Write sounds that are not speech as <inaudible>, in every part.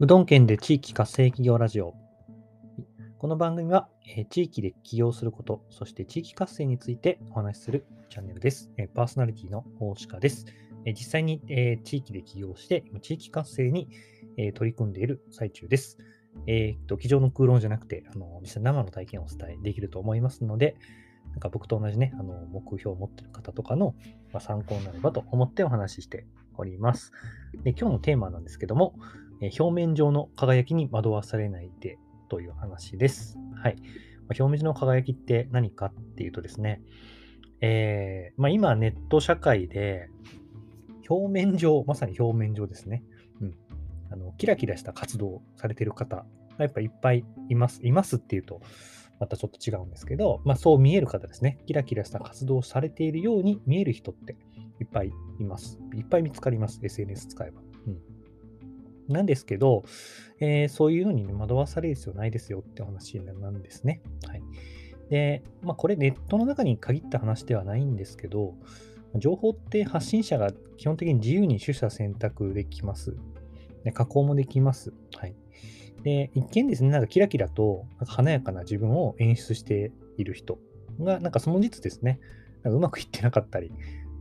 うどん県で地域活性企業ラジオ。この番組は、えー地域で起業すること、そして地域活性についてお話しするチャンネルです。えーパーソナリティの大鹿です。えー実際に、えー地域で起業して、地域活性に、えー取り組んでいる最中です。えーっと、机上の空論じゃなくて、あの実際生の体験をお伝えできると思いますので、なんか僕と同じね、あの目標を持っている方とかの、まあ、参考になればと思ってお話ししております。で今日のテーマなんですけども、え表面上の輝きに惑わされないでという話です。はい。ま表面上の輝きって何かっていうとですね、えーまあ、今ネット社会で表面上、まさに表面上ですね。うん。あの、キラキラした活動をされてる方がやっぱいっぱいいます。いますっていうと、またちょっと違うんですけど、まあそう見える方ですね。キラキラした活動をされているように見える人っていっぱいいます。いっぱい見つかります。SNS 使えば。なんですけど、えーそういうふうに、ね、惑わされる必要ないですよって話なんですね。はい。で、まあこれネットの中に限った話ではないんですけど、情報って発信者が基本的に自由に取捨選択できます。で加工もできます。はい。で、一見ですね、なんかキラキラとなんか華やかな自分を演出している人が、なんかその実ですね、なんかうまくいってなかったり、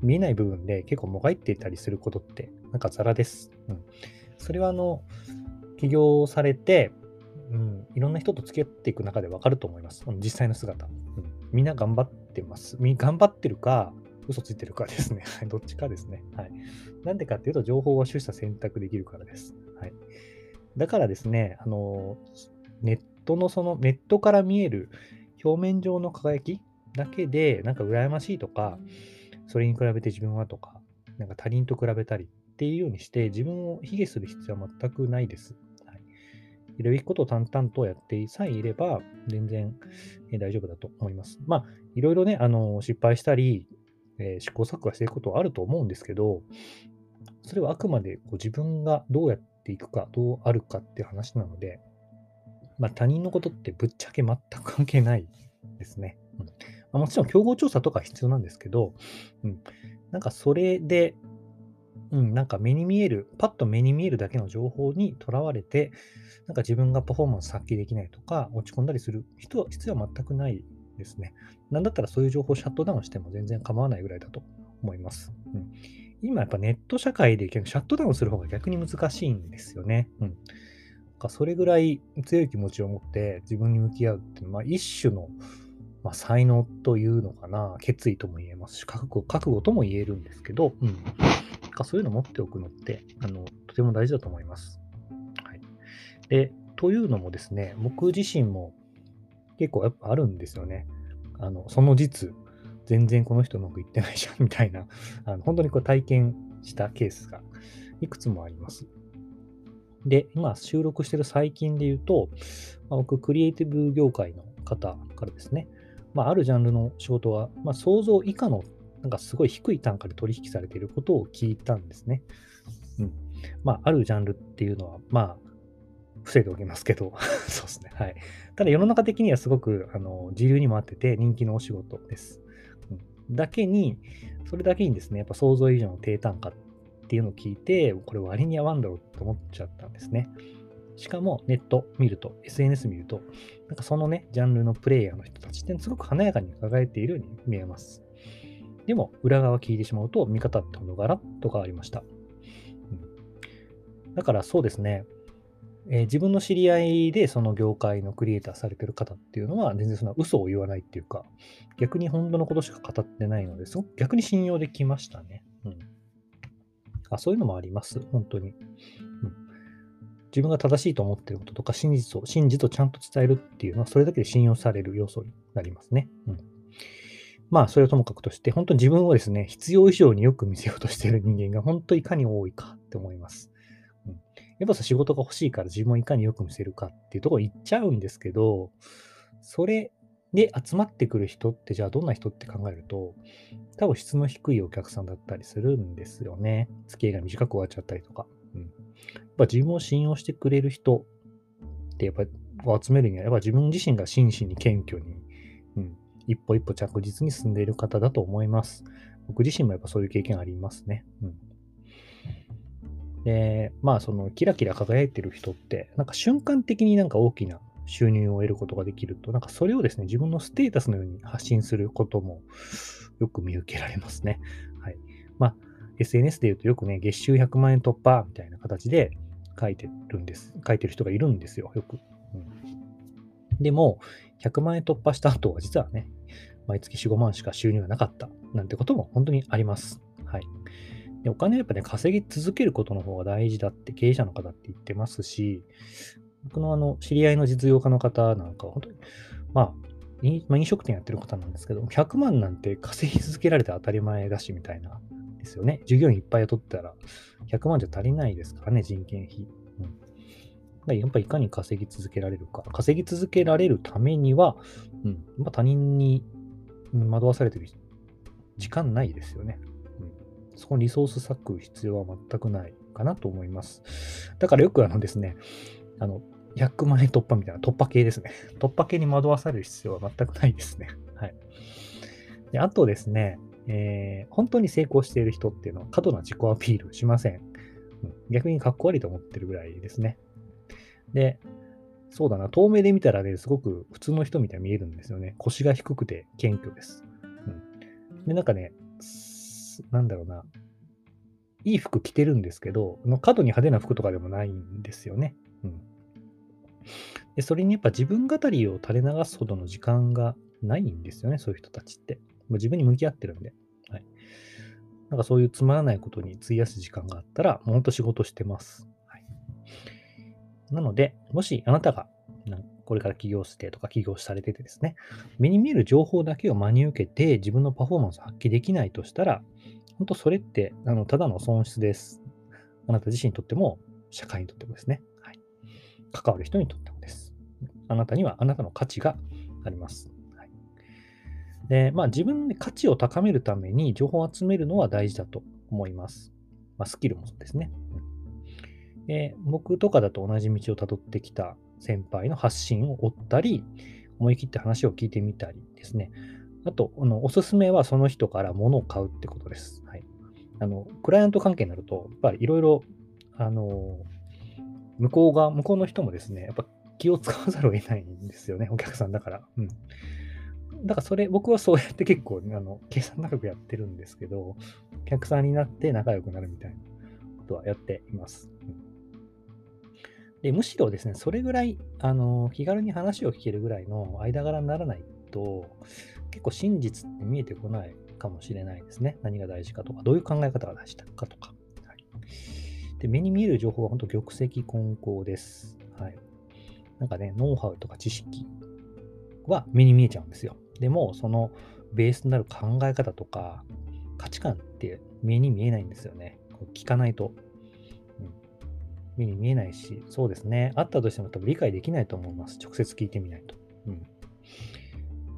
見えない部分で結構もがいていたりすることって、なんかザラです。うん。それはあの、起業されて、うん、いろんな人と付き合っていく中で分かると思います。実際の姿。うん、みんな頑張ってます。み頑張ってるか、嘘ついてるか <laughs> ですね。どっちかですね。はい。なんでかっていうと、情報は取捨選択できるからです。はい。だからですね、あの、ネットのその、ネットから見える表面上の輝きだけで、なんか羨ましいとか、それに比べて自分はとか、なんか他人と比べたりっていうようにして、自分を卑下する必要は全くないです。はい。やるべきことを淡々とやってさえいれば、全然え大丈夫だと思います。まあ、いろいろね、あの、失敗したり、えー試行錯誤していくことはあると思うんですけど、それはあくまでこう自分がどうやっていくか、どうあるかっていう話なので、まあ、他人のことってぶっちゃけ全く関係ないですね。うんまあ、もちろん競合調査とか必要なんですけど、うん、なんかそれで、うん、なんか目に見える、パッと目に見えるだけの情報にとらわれて、なんか自分がパフォーマンス発揮できないとか、落ち込んだりする人は必要は全くないですね。なんだったらそういう情報をシャットダウンしても全然構わないぐらいだと思います。うん、今やっぱネット社会で逆にシャットダウンする方が逆に難しいんですよね。うん。なんかそれぐらい強い気持ちを持って自分に向き合うっていうのは、まあ、一種の、まあ、才能というのかな、決意とも言えますし、覚悟覚悟とも言えるんですけど、うん。かそういうの持っておくのって、あの、とても大事だと思います。はい。で、というのもですね、僕自身も結構やっぱあるんですよね。あの、その実、全然この人うまくいってないじゃん、みたいな、<laughs> あの本当にこう体験したケースがいくつもあります。で、今収録してる最近で言うと、まあ僕、クリエイティブ業界の方からですね、まあ、あるジャンルの仕事は、まあ、想像以下の、なんかすごい低い単価で取引されていることを聞いたんですね。うん。まあ、あるジャンルっていうのは、まあ、伏せておきますけど、<laughs> そうですね。はい。ただ世の中的にはすごくあの自流にもあってて人気のお仕事です。うんだけに、それだけにですね、やっぱ想像以上の低単価っていうのを聞いて、これ割に合わんだろうと思っちゃったんですね。しかもネット見ると、SNS 見ると、なんかそのね、ジャンルのプレイヤーの人たちってすごく華やかに輝いているように見えます。でも、裏側聞いてしまうと、見方ってものがガラッと変わりました。うんだからそうですね、えー自分の知り合いでその業界のクリエイターされてる方っていうのは全然その嘘を言わないっていうか、逆に本当のことしか語ってないので、すごく逆に信用できましたね。うん。あ、そういうのもあります。本当に。うん。自分が正しいと思ってることとか真実を、真実をちゃんと伝えるっていうのは、それだけで信用される要素になりますね。うん。まあ、それをともかくとして、本当に自分をですね、必要以上によく見せようとしている人間が本当いかに多いかって思います。うん。やっぱさ、仕事が欲しいから自分をいかによく見せるかっていうところ行っちゃうんですけど、それで集まってくる人ってじゃあどんな人って考えると、多分質の低いお客さんだったりするんですよね。付き合いが短く終わっちゃったりとか。うん。やっぱ自分を信用してくれる人ってやっぱり集めるには、やっぱ自分自身が真摯に謙虚に、一歩一歩着実に進んでいる方だと思います。僕自身もやっぱそういう経験ありますね。うん。で、まあ、そのキラキラ輝いてる人って、なんか瞬間的になんか大きな収入を得ることができると、なんかそれをですね、自分のステータスのように発信することもよく見受けられますね。はい。まあ、SNS で言うとよくね、月収100万円突破みたいな形で書いてるんです。書いてる人がいるんですよ、よく。うん、でも、100万円突破した後は実はね、毎月4、5万しか収入がなかったなんてことも本当にあります。はい。でお金はやっぱね、稼ぎ続けることの方が大事だって経営者の方って言ってますし、僕のあの、知り合いの実業家の方なんかは本当に、まあ、飲食店やってる方なんですけど、100万なんて稼ぎ続けられて当たり前だしみたいな、ですよね。従業員いっぱい雇ったら、100万じゃ足りないですからね、人件費。うん、やっぱりいかに稼ぎ続けられるか。稼ぎ続けられるためには、うん、まあ、他人に惑わされてる時間ないですよね。うん、そこにリソース割く必要は全くないかなと思います。だからよくあのですね、あの、100万円突破みたいな突破系ですね。<laughs> 突破系に惑わされる必要は全くないですね。<laughs> はい。であとですね、えー、本当に成功している人っていうのは過度な自己アピールしません。うん、逆にかっこ悪いと思ってるぐらいですね。で、そうだな、遠目で見たらね、すごく普通の人みたいに見えるんですよね。腰が低くて謙虚です。うん、で、なんかね、なんだろうな、いい服着てるんですけど、過度に派手な服とかでもないんですよね。うん、でそれにやっぱ自分語りを垂れ流すほどの時間がないんですよね、そういう人たちって。もう自分に向き合ってるんで。はい。なんかそういうつまらないことに費やす時間があったら、もうほんと仕事してます。なので、もしあなたがこれから起業してとか起業されててですね、目に見える情報だけを真に受けて自分のパフォーマンスを発揮できないとしたら、本当それってあのただの損失です。あなた自身にとっても、社会にとってもですね、はい、関わる人にとってもです。あなたにはあなたの価値があります。はい、で、まあ自分で価値を高めるために情報を集めるのは大事だと思います。まあ、スキルもそうですね。で僕とかだと同じ道をたどってきた先輩の発信を追ったり、思い切って話を聞いてみたりですね。あと、あのおすすめはその人から物を買うってことです。はい。あの、クライアント関係になると、やっぱりいろいろ、あの、向こうが、向こうの人もですね、やっぱ気を使わざるを得ないんですよね、お客さんだから。うん。だからそれ、僕はそうやって結構、あの、計算高くやってるんですけど、お客さんになって仲良くなるみたいなことはやっています。うんでむしろですね、それぐらい、あの、気軽に話を聞けるぐらいの間柄にならないと、結構真実って見えてこないかもしれないですね。何が大事かとか、どういう考え方が大事かとか。はい、で目に見える情報は本当玉石混交です。はい。なんかね、ノウハウとか知識は目に見えちゃうんですよ。でも、そのベースになる考え方とか価値観って目に見えないんですよね。聞かないと目に見えないし、そうですね。あったとしても多分理解できないと思います。直接聞いてみないと。うん。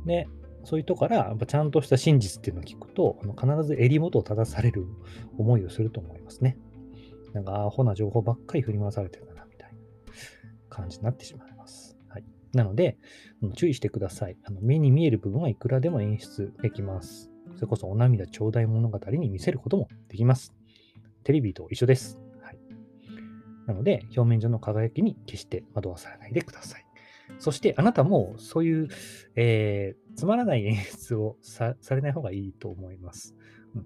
で、そういうとこから、やっぱちゃんとした真実っていうのを聞くと、あの必ず襟元を正される思いをすると思いますね。なんか、アホな情報ばっかり振り回されてるんだな、みたいな感じになってしまいます。はい。なので、注意してください。あの目に見える部分はいくらでも演出できます。それこそお涙頂戴物語に見せることもできます。テレビと一緒です。なので、表面上の輝きに決して惑わされないでください。そして、あなたもそういう、えー、つまらない演出をされない方がいいと思います、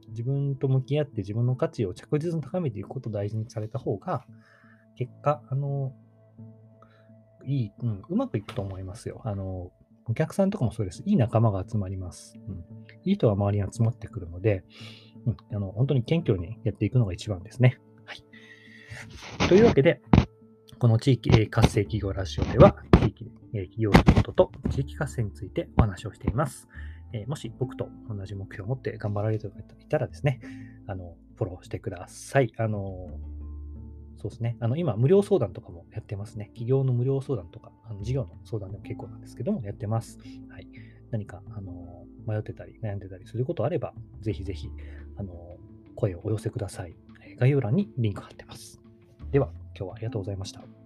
自分と向き合って自分の価値を着実に高めていくことを大事にされた方が、結果、あの、いい、うん、うまくいくと思いますよ。あの、お客さんとかもそうです。いい仲間が集まります。うん、いい人が周りに集まってくるので、うん、あの本当に謙虚にやっていくのが一番ですね。というわけで、この地域活性企業ラジオでは、地域で起業することと地域活性についてお話をしています。もし僕と同じ目標を持って頑張られていたらですね、あの、フォローしてください。あの、そうですね。あの、今、無料相談とかもやってますね。企業の無料相談とか、あの事業の相談でも結構なんですけども、やってます。はい。何か、あの、迷ってたり、悩んでたりすることあれば、ぜひぜひ、あの、声をお寄せください。概要欄にリンク貼ってます。では、今日はありがとうございました。